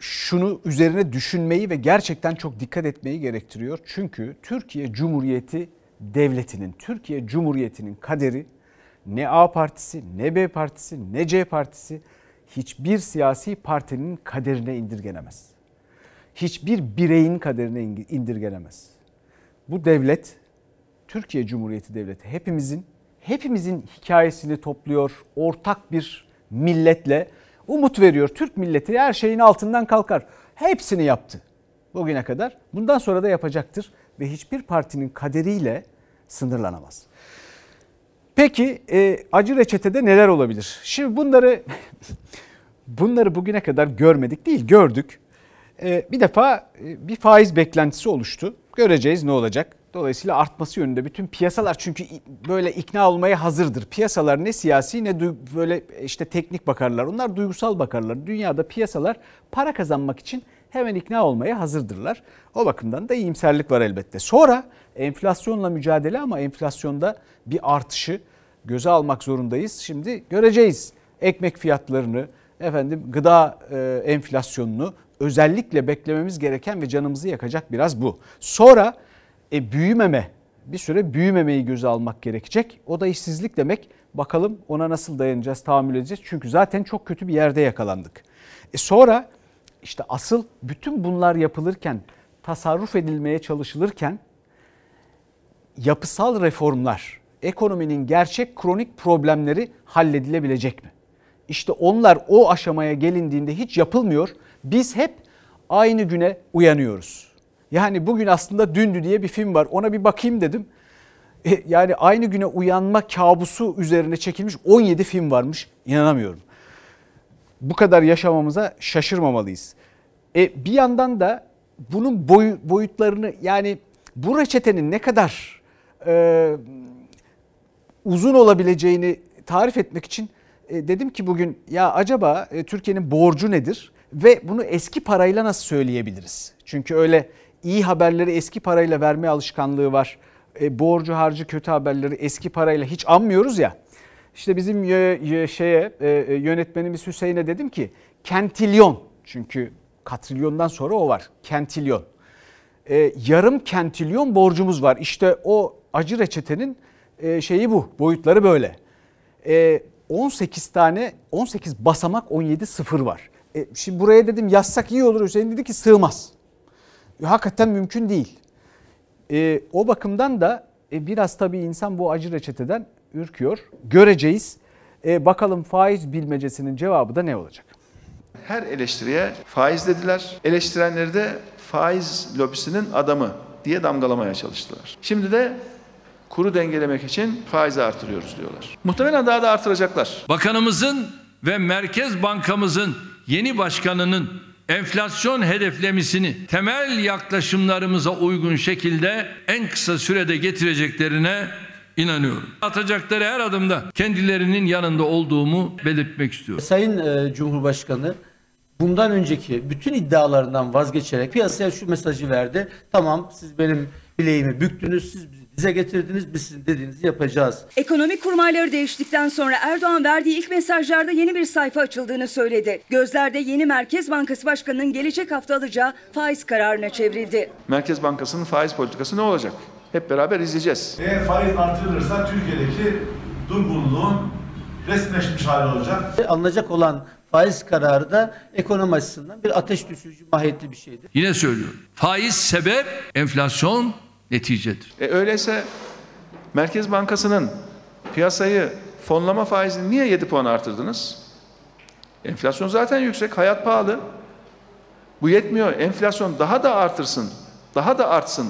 şunu üzerine düşünmeyi ve gerçekten çok dikkat etmeyi gerektiriyor. Çünkü Türkiye Cumhuriyeti devletinin, Türkiye Cumhuriyeti'nin kaderi ne A partisi, ne B partisi, ne C partisi hiçbir siyasi partinin kaderine indirgenemez. Hiçbir bireyin kaderine indirgenemez. Bu devlet Türkiye Cumhuriyeti Devleti hepimizin hepimizin hikayesini topluyor. Ortak bir milletle umut veriyor. Türk milleti her şeyin altından kalkar. Hepsini yaptı bugüne kadar. Bundan sonra da yapacaktır ve hiçbir partinin kaderiyle sınırlanamaz. Peki e, acı reçetede neler olabilir? Şimdi bunları [laughs] bunları bugüne kadar görmedik değil gördük. E, bir defa e, bir faiz beklentisi oluştu. Göreceğiz ne olacak. Dolayısıyla artması yönünde bütün piyasalar çünkü böyle ikna olmaya hazırdır. Piyasalar ne siyasi ne böyle işte teknik bakarlar. Onlar duygusal bakarlar. Dünyada piyasalar para kazanmak için hemen ikna olmaya hazırdırlar. O bakımdan da iyimserlik var elbette. Sonra enflasyonla mücadele ama enflasyonda bir artışı göze almak zorundayız. Şimdi göreceğiz ekmek fiyatlarını, efendim gıda e, enflasyonunu özellikle beklememiz gereken ve canımızı yakacak biraz bu. Sonra e, büyümeme bir süre büyümemeyi göze almak gerekecek. O da işsizlik demek. Bakalım ona nasıl dayanacağız, tahammül edeceğiz. Çünkü zaten çok kötü bir yerde yakalandık. E sonra işte asıl bütün bunlar yapılırken, tasarruf edilmeye çalışılırken yapısal reformlar, ekonominin gerçek kronik problemleri halledilebilecek mi? İşte onlar o aşamaya gelindiğinde hiç yapılmıyor. Biz hep aynı güne uyanıyoruz. Yani bugün aslında dündü diye bir film var. Ona bir bakayım dedim. E, yani aynı güne uyanma kabusu üzerine çekilmiş 17 film varmış. İnanamıyorum. Bu kadar yaşamamıza şaşırmamalıyız. E, bir yandan da bunun boy, boyutlarını yani bu reçetenin ne kadar e, uzun olabileceğini tarif etmek için e, dedim ki bugün ya acaba e, Türkiye'nin borcu nedir ve bunu eski parayla nasıl söyleyebiliriz? Çünkü öyle iyi haberleri eski parayla verme alışkanlığı var. E, borcu harcı kötü haberleri eski parayla hiç anmıyoruz ya. İşte bizim şeye yönetmenimiz Hüseyin'e dedim ki kentilyon çünkü katrilyondan sonra o var kentilyon. yarım kentilyon borcumuz var. İşte o acı reçetenin şeyi bu boyutları böyle. 18 tane 18 basamak 17 sıfır var. E, şimdi buraya dedim yazsak iyi olur Hüseyin dedi ki sığmaz. Hakikaten mümkün değil. E, o bakımdan da e, biraz tabii insan bu acı reçeteden ürküyor. Göreceğiz. E, bakalım faiz bilmecesinin cevabı da ne olacak? Her eleştiriye faiz dediler. Eleştirenleri de faiz lobisinin adamı diye damgalamaya çalıştılar. Şimdi de kuru dengelemek için faizi artırıyoruz diyorlar. Muhtemelen daha da artıracaklar. Bakanımızın ve Merkez Bankamızın yeni başkanının enflasyon hedeflemisini temel yaklaşımlarımıza uygun şekilde en kısa sürede getireceklerine inanıyorum. Atacakları her adımda kendilerinin yanında olduğumu belirtmek istiyorum. Sayın e, Cumhurbaşkanı bundan önceki bütün iddialarından vazgeçerek piyasaya şu mesajı verdi. Tamam siz benim bileğimi büktünüz, siz bizi dize getirdiniz, biz sizin dediğinizi yapacağız. Ekonomik kurmayları değiştikten sonra Erdoğan verdiği ilk mesajlarda yeni bir sayfa açıldığını söyledi. Gözlerde yeni Merkez Bankası Başkanı'nın gelecek hafta alacağı faiz kararına çevrildi. Merkez Bankası'nın faiz politikası ne olacak? Hep beraber izleyeceğiz. Eğer faiz artırılırsa Türkiye'deki durgunluğun resmileşmiş hali olacak. Alınacak olan faiz kararı da ekonomi açısından bir ateş düşürücü mahiyetli bir şeydir. Yine söylüyorum. Faiz sebep, enflasyon neticedir. E öyleyse Merkez Bankası'nın piyasayı fonlama faizini niye 7 puan artırdınız? Enflasyon zaten yüksek, hayat pahalı. Bu yetmiyor. Enflasyon daha da artırsın, daha da artsın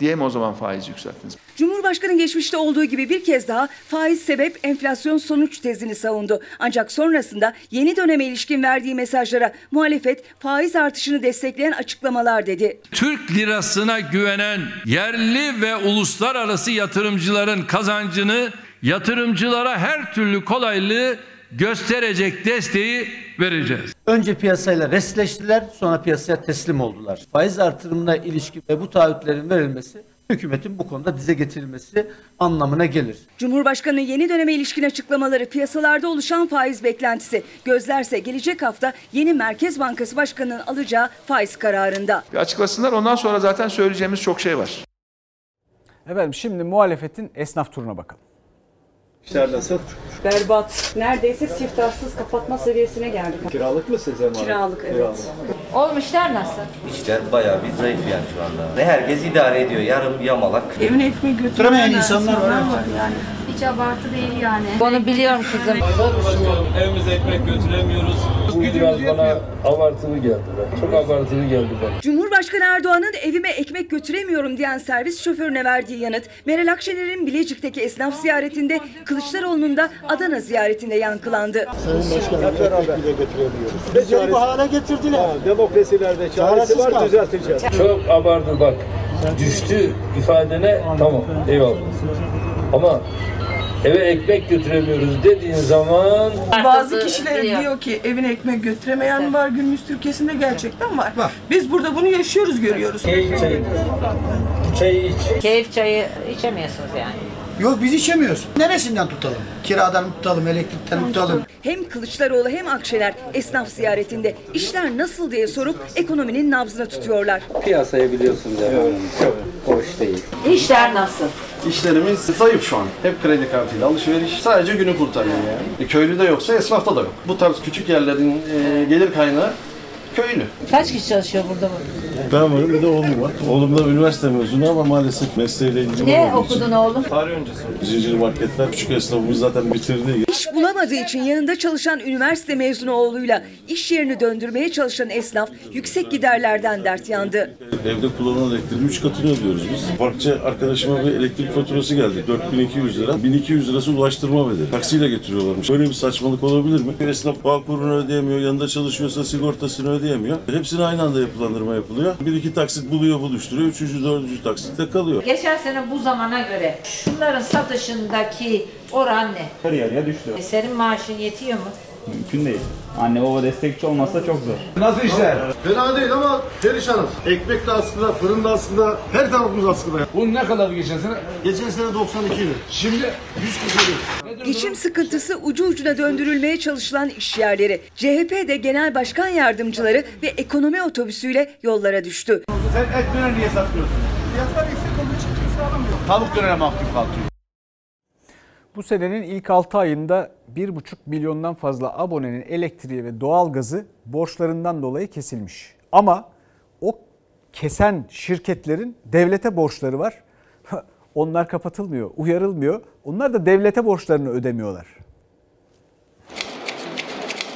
diye mi o zaman faiz yükselttiniz? Cumhurbaşkanı geçmişte olduğu gibi bir kez daha faiz sebep enflasyon sonuç tezini savundu. Ancak sonrasında yeni döneme ilişkin verdiği mesajlara muhalefet faiz artışını destekleyen açıklamalar dedi. Türk lirasına güvenen yerli ve uluslararası yatırımcıların kazancını yatırımcılara her türlü kolaylığı gösterecek desteği vereceğiz. Önce piyasayla resleştiler sonra piyasaya teslim oldular. Faiz artırımına ilişkin ve bu taahhütlerin verilmesi hükümetin bu konuda dize getirilmesi anlamına gelir. Cumhurbaşkanı yeni döneme ilişkin açıklamaları piyasalarda oluşan faiz beklentisi. Gözlerse gelecek hafta yeni Merkez Bankası Başkanı'nın alacağı faiz kararında. Bir açıklasınlar ondan sonra zaten söyleyeceğimiz çok şey var. Efendim şimdi muhalefetin esnaf turuna bakalım. İşler nasıl? Berbat. Neredeyse siftahsız kapatma seviyesine geldik. Kiralık mı size mal? Kiralık evet. Kiralık. Oğlum işler nasıl? İşler bayağı bir zayıf yani şu anda. Ve herkes idare ediyor. Yarım yamalak. Evine ekmeği götüremeyen insanlar var. Yani. Hiç abartı değil yani. Onu biliyorum kızım. Evimize ekmek götüremiyoruz. Bu biraz bana abartılı geldi. Çok abartılı geldi bana. Cumhurbaşkanı Erdoğan'ın evime ekmek götüremiyorum diyen servis şoförüne verdiği yanıt Meral Akşener'in Bilecik'teki esnaf ziyaretinde Kılıçdaroğlu'nun da Adana ziyaretinde yankılandı. Sayın Başkanım hep beraber bile götüremiyoruz. Beceri bu hale getirdiler. Ha, demokrasilerde çaresi var düzelteceğiz. Çok abartı bak. Düştü ifadene tamam eyvallah. Ama eve ekmek götüremiyoruz dediğin zaman Bazı kişiler diyor ki evine ekmek götüremeyen var günümüz Türkiye'sinde gerçekten var. Biz burada bunu yaşıyoruz görüyoruz. Keyif çayı. Çayı iç. Keyif çayı içemiyorsunuz yani. Yok biz içemiyoruz. Neresinden tutalım? Kiradan mı tutalım, elektrikten mi tutalım? Hem Kılıçdaroğlu hem Akşener esnaf ziyaretinde işler nasıl diye sorup ekonominin nabzına tutuyorlar. Piyasayı biliyorsunuz efendim. Çok hoş değil. İşler nasıl? İşlerimiz zayıf şu an. Hep kredi kartıyla alışveriş. Sadece günü kurtarıyor yani. E, köylü de yoksa esnafta da yok. Bu tarz küçük yerlerin e, gelir kaynağı köylü. Kaç kişi çalışıyor burada bu? Ben varım bir de oğlum var. Oğlum da üniversite mezunu ama maalesef mesleğiyle ilgili Ne olmadığı için. okudun oğlum? Tarih öncesi. Zincir marketler küçük esnafımız zaten bitirdi. İş bulamadığı için yanında çalışan üniversite mezunu oğluyla iş yerini döndürmeye çalışan esnaf yüksek giderlerden dert yandı. Evde kullanılan elektriğin 3 katını ödüyoruz biz. Parkçı arkadaşıma bir elektrik faturası geldi. 4200 lira. 1200 lirası ulaştırma bedeli. Taksiyle getiriyorlarmış. Böyle bir saçmalık olabilir mi? Esnaf bağ kurunu ödeyemiyor. Yanında çalışıyorsa sigortasını ödeyemiyor. Hepsine aynı anda yapılandırma yapılıyor. Bir iki taksit buluyor buluşturuyor. Üçüncü, dördüncü taksitte kalıyor. Geçen sene bu zamana göre şunların satışındaki oran ne? Yarı yarıya düştü. E, Senin maaşın yetiyor mu? Mümkün değil. Anne baba destekçi olmazsa çok zor. Nasıl işler? Fena değil ama perişanız. Ekmek de askıda, fırın da askıda, her tarafımız askıda. Bu ne kadar geçen sene? Geçen sene 92 idi. Şimdi 147. Geçim sıkıntısı ucu ucuna döndürülmeye çalışılan iş yerleri. CHP de genel başkan yardımcıları ve ekonomi otobüsüyle yollara düştü. Sen et döner niye satmıyorsun? Fiyatlar yüksek olduğu için kimse alamıyor. Tavuk dönere mahkum kalkıyor. Bu senenin ilk 6 ayında 1,5 milyondan fazla abonenin elektriği ve doğalgazı borçlarından dolayı kesilmiş. Ama o kesen şirketlerin devlete borçları var. [laughs] Onlar kapatılmıyor, uyarılmıyor. Onlar da devlete borçlarını ödemiyorlar.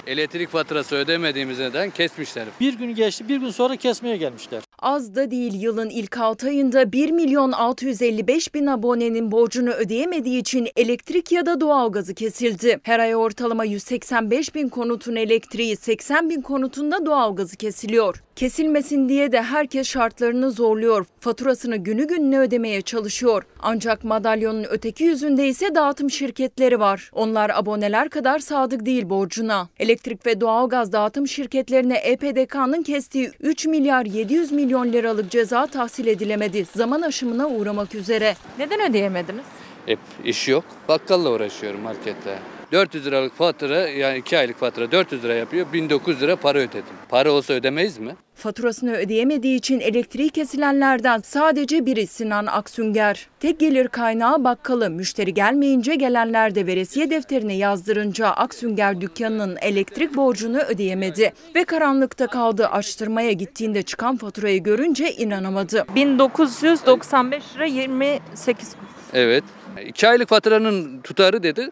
Elektrik faturası ödemediğimiz neden kesmişler. Bir gün geçti, bir gün sonra kesmeye gelmişler. Az da değil yılın ilk 6 ayında 1 milyon 655 bin abonenin borcunu ödeyemediği için elektrik ya da doğalgazı kesildi. Her ay ortalama 185 bin konutun elektriği, 80 bin konutunda doğalgazı kesiliyor. Kesilmesin diye de herkes şartlarını zorluyor. Faturasını günü gününe ödemeye çalışıyor. Ancak madalyonun öteki yüzünde ise dağıtım şirketleri var. Onlar aboneler kadar sadık değil borcuna. Elektrik ve doğalgaz dağıtım şirketlerine EPDK'nın kestiği 3 milyar 700 milyon liralık ceza tahsil edilemedi. Zaman aşımına uğramak üzere. Neden ödeyemediniz? Hep iş yok. Bakkalla uğraşıyorum markette. 400 liralık fatura yani 2 aylık fatura 400 lira yapıyor. 1900 lira para ödedim. Para olsa ödemeyiz mi? Faturasını ödeyemediği için elektriği kesilenlerden sadece biri Sinan Aksünger. Tek gelir kaynağı bakkalı. Müşteri gelmeyince gelenler de veresiye defterine yazdırınca Aksünger dükkanının elektrik borcunu ödeyemedi. Ve karanlıkta kaldı. Açtırmaya gittiğinde çıkan faturayı görünce inanamadı. 1995 lira 28 Evet. 2 aylık faturanın tutarı dedi.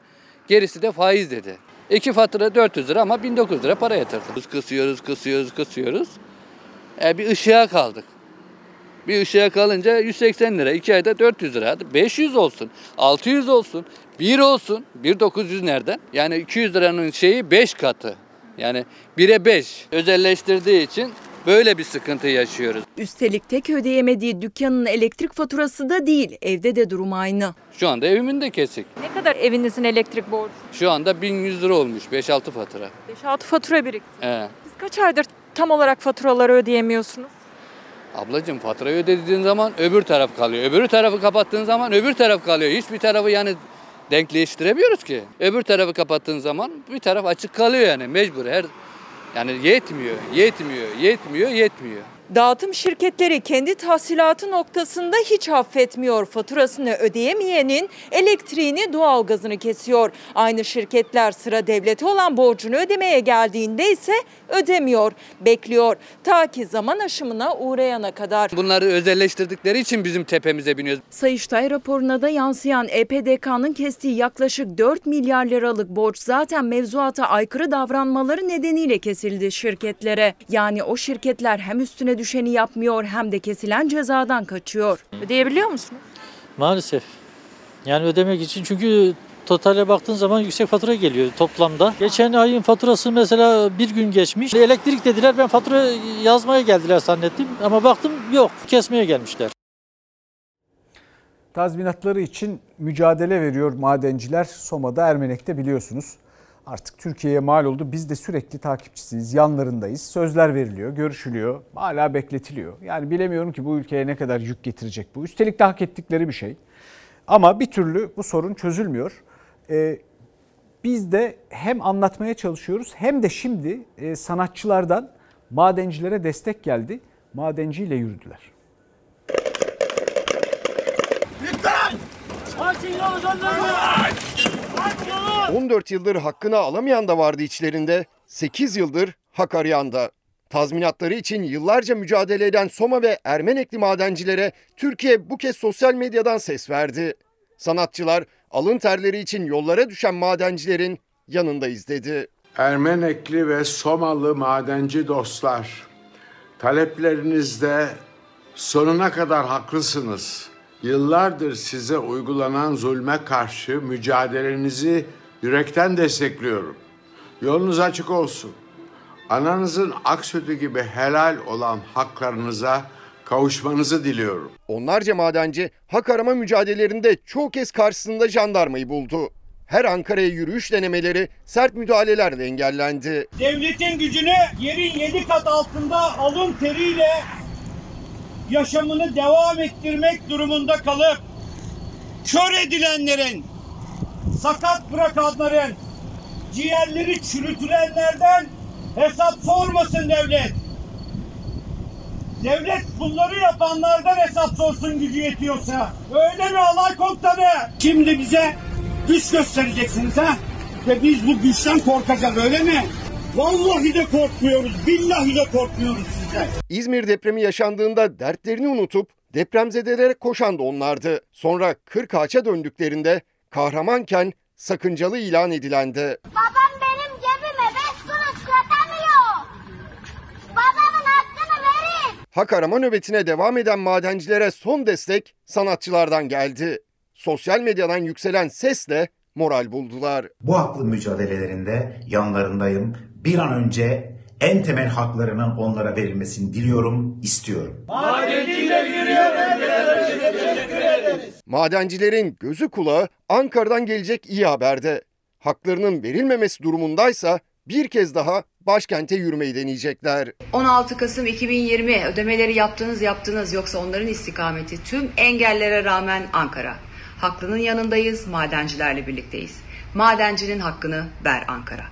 Gerisi de faiz dedi. İki fatura 400 lira ama 1900 lira para yatırdık. Kısıyoruz, kısıyoruz, kısıyoruz. E bir ışığa kaldık. Bir ışığa kalınca 180 lira. 2 ayda 400 lira. Hadi 500 olsun, 600 olsun, 1 olsun. 1900 nereden? Yani 200 liranın şeyi 5 katı. Yani 1'e 5 özelleştirdiği için böyle bir sıkıntı yaşıyoruz. Üstelik tek ödeyemediği dükkanın elektrik faturası da değil. Evde de durum aynı. Şu anda evimin de kesik. Ne kadar evinizin elektrik borcu? Şu anda 1100 lira olmuş 5-6 fatura. 5-6 fatura birikti. Ee, Siz kaç aydır tam olarak faturaları ödeyemiyorsunuz? ablacığım faturayı ödediğin zaman öbür taraf kalıyor. Öbür tarafı kapattığın zaman öbür taraf kalıyor. Hiçbir tarafı yani denkleştiremiyoruz ki. Öbür tarafı kapattığın zaman bir taraf açık kalıyor yani mecbur. Her yani yetmiyor, yetmiyor, yetmiyor, yetmiyor. Dağıtım şirketleri kendi tahsilatı noktasında hiç affetmiyor. Faturasını ödeyemeyenin elektriğini, doğalgazını kesiyor. Aynı şirketler sıra devlete olan borcunu ödemeye geldiğinde ise ödemiyor, bekliyor. Ta ki zaman aşımına uğrayana kadar. Bunları özelleştirdikleri için bizim tepemize biniyor. Sayıştay raporuna da yansıyan EPDK'nın kestiği yaklaşık 4 milyar liralık borç zaten mevzuata aykırı davranmaları nedeniyle kesildi şirketlere. Yani o şirketler hem üstüne düşeni yapmıyor hem de kesilen cezadan kaçıyor. Ödeyebiliyor musunuz? Maalesef. Yani ödemek için çünkü totale baktığın zaman yüksek fatura geliyor toplamda. Geçen ayın faturası mesela bir gün geçmiş. Elektrik dediler ben fatura yazmaya geldiler zannettim ama baktım yok kesmeye gelmişler. Tazminatları için mücadele veriyor madenciler. Soma'da Ermenek'te biliyorsunuz. Artık Türkiye'ye mal oldu. Biz de sürekli takipçisiyiz, yanlarındayız. Sözler veriliyor, görüşülüyor, hala bekletiliyor. Yani bilemiyorum ki bu ülkeye ne kadar yük getirecek bu. Üstelik de hak ettikleri bir şey. Ama bir türlü bu sorun çözülmüyor. Ee, biz de hem anlatmaya çalışıyoruz hem de şimdi e, sanatçılardan madencilere destek geldi. Madenciyle yürüdüler. 14 yıldır hakkını alamayan da vardı içlerinde, 8 yıldır hak arayan da. Tazminatları için yıllarca mücadele eden Soma ve Ermenekli madencilere Türkiye bu kez sosyal medyadan ses verdi. Sanatçılar alın terleri için yollara düşen madencilerin yanındayız dedi. Ermenekli ve Somalı madenci dostlar, taleplerinizde sonuna kadar haklısınız. Yıllardır size uygulanan zulme karşı mücadelenizi yürekten destekliyorum. Yolunuz açık olsun. Ananızın ak sütü gibi helal olan haklarınıza kavuşmanızı diliyorum. Onlarca madenci hak arama mücadelelerinde çoğu kez karşısında jandarmayı buldu. Her Ankara'ya yürüyüş denemeleri sert müdahalelerle engellendi. Devletin gücünü yerin yedi kat altında alın teriyle yaşamını devam ettirmek durumunda kalıp kör edilenlerin, sakat bırakanların, ciğerleri çürütülenlerden hesap sormasın devlet. Devlet bunları yapanlardan hesap sorsun gücü yetiyorsa. Öyle mi alay komutanı? Şimdi bize güç göstereceksiniz ha? Ve biz bu güçten korkacağız öyle mi? Vallahi de korkmuyoruz, billahi de korkmuyoruz sizden. İzmir depremi yaşandığında dertlerini unutup depremzedelere koşan da onlardı. Sonra 40 ağaça döndüklerinde kahramanken sakıncalı ilan edilendi. Babam benim cebime beş kuruş katamıyor. Babamın hakkını verin. Hak arama nöbetine devam eden madencilere son destek sanatçılardan geldi. Sosyal medyadan yükselen sesle moral buldular. Bu haklı mücadelelerinde yanlarındayım. Bir an önce en temel haklarının onlara verilmesini diliyorum, istiyorum. Madenciyle yürüyor, teşekkür ederiz. Madencilerin gözü kulağı Ankara'dan gelecek iyi haberde. Haklarının verilmemesi durumundaysa bir kez daha başkente yürümeyi deneyecekler. 16 Kasım 2020 ödemeleri yaptınız yaptınız yoksa onların istikameti tüm engellere rağmen Ankara. Haklının yanındayız, madencilerle birlikteyiz. Madencinin hakkını ver Ankara.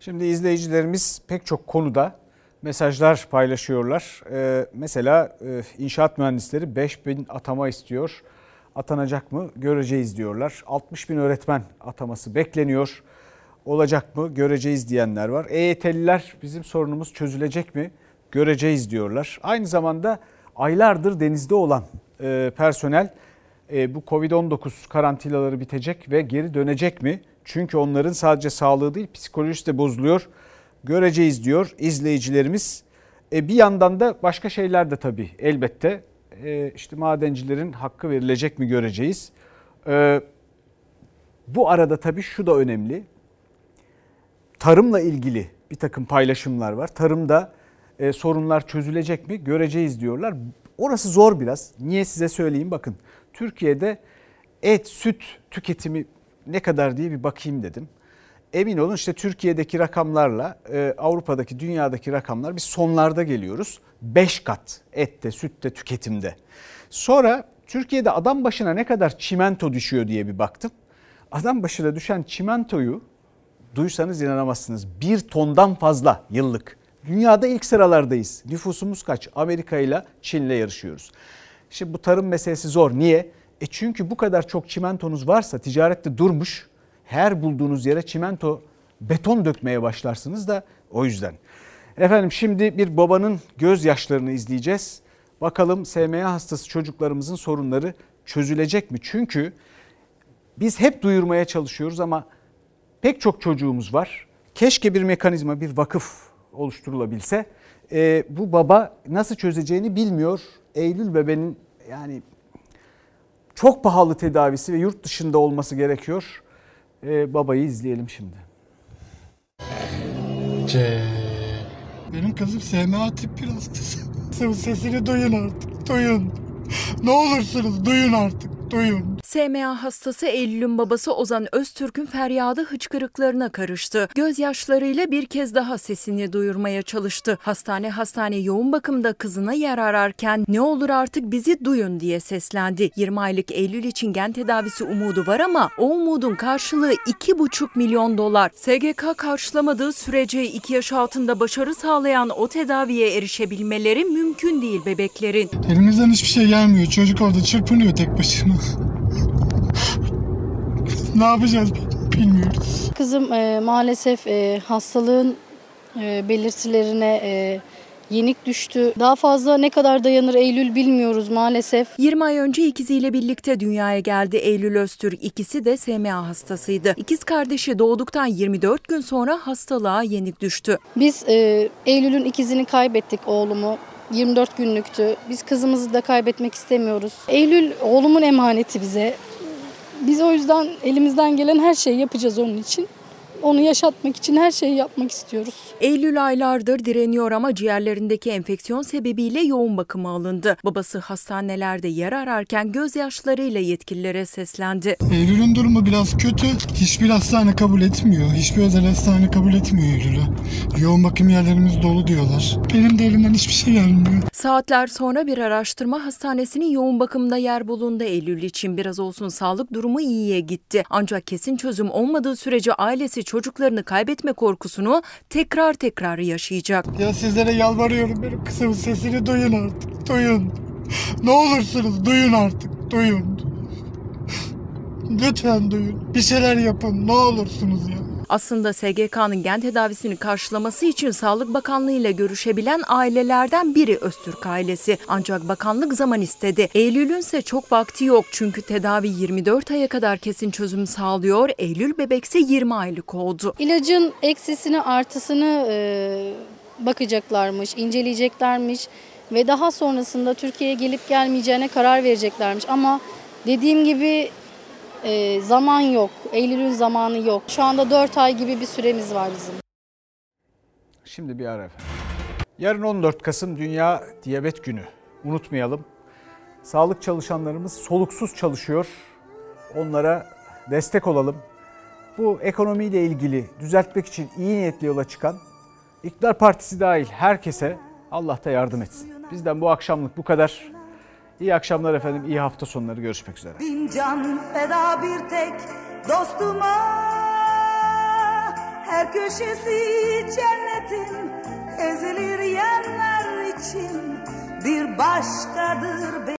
Şimdi izleyicilerimiz pek çok konuda mesajlar paylaşıyorlar. Ee, mesela e, inşaat mühendisleri 5000 atama istiyor. Atanacak mı göreceğiz diyorlar. 60 bin öğretmen ataması bekleniyor. Olacak mı göreceğiz diyenler var. EYT'liler bizim sorunumuz çözülecek mi göreceğiz diyorlar. Aynı zamanda aylardır denizde olan e, personel e, bu Covid-19 karantinaları bitecek ve geri dönecek mi? Çünkü onların sadece sağlığı değil psikolojisi de bozuluyor. Göreceğiz diyor izleyicilerimiz. E, bir yandan da başka şeyler de tabii elbette e, işte madencilerin hakkı verilecek mi göreceğiz. E, bu arada tabii şu da önemli. Tarımla ilgili bir takım paylaşımlar var. Tarımda e, sorunlar çözülecek mi göreceğiz diyorlar. Orası zor biraz. Niye size söyleyeyim bakın. Türkiye'de et, süt tüketimi ne kadar diye bir bakayım dedim. Emin olun işte Türkiye'deki rakamlarla e, Avrupa'daki dünyadaki rakamlar biz sonlarda geliyoruz. 5 kat ette, sütte, tüketimde. Sonra Türkiye'de adam başına ne kadar çimento düşüyor diye bir baktım. Adam başına düşen çimentoyu duysanız inanamazsınız. Bir tondan fazla yıllık. Dünyada ilk sıralardayız. Nüfusumuz kaç? Amerika ile Çin'le yarışıyoruz. Şimdi bu tarım meselesi zor. Niye? E çünkü bu kadar çok çimentonuz varsa ticarette durmuş. Her bulduğunuz yere çimento, beton dökmeye başlarsınız da o yüzden. Efendim şimdi bir babanın gözyaşlarını izleyeceğiz. Bakalım SMA hastası çocuklarımızın sorunları çözülecek mi? Çünkü biz hep duyurmaya çalışıyoruz ama pek çok çocuğumuz var. Keşke bir mekanizma, bir vakıf oluşturulabilse. E, bu baba nasıl çözeceğini bilmiyor. Eylül bebenin yani çok pahalı tedavisi ve yurt dışında olması gerekiyor. E, babayı izleyelim şimdi. C. Benim kızım SMA tip 1 hastası. Sesini duyun artık, duyun. Ne olursunuz duyun artık, duyun. SMA hastası Eylül'ün babası Ozan Öztürk'ün feryadı hıçkırıklarına karıştı. Gözyaşlarıyla bir kez daha sesini duyurmaya çalıştı. Hastane hastane yoğun bakımda kızına yer ararken ne olur artık bizi duyun diye seslendi. 20 aylık Eylül için gen tedavisi umudu var ama o umudun karşılığı 2,5 milyon dolar. SGK karşılamadığı sürece 2 yaş altında başarı sağlayan o tedaviye erişebilmeleri mümkün değil bebeklerin. Elimizden hiçbir şey gelmiyor. Çocuk orada çırpınıyor tek başına. Ne yapacağız bilmiyoruz. Kızım e, maalesef e, hastalığın e, belirtilerine e, yenik düştü. Daha fazla ne kadar dayanır Eylül bilmiyoruz maalesef. 20 ay önce ikiziyle birlikte dünyaya geldi Eylül Öztürk. İkisi de SMA hastasıydı. İkiz kardeşi doğduktan 24 gün sonra hastalığa yenik düştü. Biz e, Eylül'ün ikizini kaybettik oğlumu. 24 günlüktü. Biz kızımızı da kaybetmek istemiyoruz. Eylül oğlumun emaneti bize. Biz o yüzden elimizden gelen her şeyi yapacağız onun için. Onu yaşatmak için her şeyi yapmak istiyoruz. Eylül aylardır direniyor ama ciğerlerindeki enfeksiyon sebebiyle yoğun bakıma alındı. Babası hastanelerde yer ararken gözyaşlarıyla yetkililere seslendi. Eylül'ün durumu biraz kötü. Hiçbir hastane kabul etmiyor. Hiçbir özel hastane kabul etmiyor Eylül'ü. Yoğun bakım yerlerimiz dolu diyorlar. Benim de elimden hiçbir şey gelmiyor. Saatler sonra bir araştırma hastanesinin yoğun bakımda yer bulundu Eylül için. Biraz olsun sağlık durumu iyiye gitti. Ancak kesin çözüm olmadığı sürece ailesi çocuklarını kaybetme korkusunu tekrar tekrar yaşayacak. Ya sizlere yalvarıyorum benim kızımın sesini duyun artık. Duyun. Ne olursunuz duyun artık. Duyun. Lütfen duyun. Bir şeyler yapın. Ne olursunuz ya. Aslında SGK'nın gen tedavisini karşılaması için Sağlık Bakanlığı ile görüşebilen ailelerden biri Öztürk ailesi. Ancak bakanlık zaman istedi. Eylül'ün ise çok vakti yok çünkü tedavi 24 aya kadar kesin çözüm sağlıyor. Eylül bebekse 20 aylık oldu. İlacın eksisini artısını e, bakacaklarmış, inceleyeceklermiş ve daha sonrasında Türkiye'ye gelip gelmeyeceğine karar vereceklermiş. Ama dediğim gibi e, zaman yok. Eylül'ün zamanı yok. Şu anda 4 ay gibi bir süremiz var bizim. Şimdi bir ara efendim. Yarın 14 Kasım Dünya Diyabet Günü. Unutmayalım. Sağlık çalışanlarımız soluksuz çalışıyor. Onlara destek olalım. Bu ekonomiyle ilgili düzeltmek için iyi niyetli yola çıkan İktidar Partisi dahil herkese Allah da yardım etsin. Bizden bu akşamlık bu kadar. İyi akşamlar efendim, iyi hafta sonları görüşmek üzere. Bin can feda bir tek dostuma Her köşesi cennetin ezilir yerler için Bir başkadır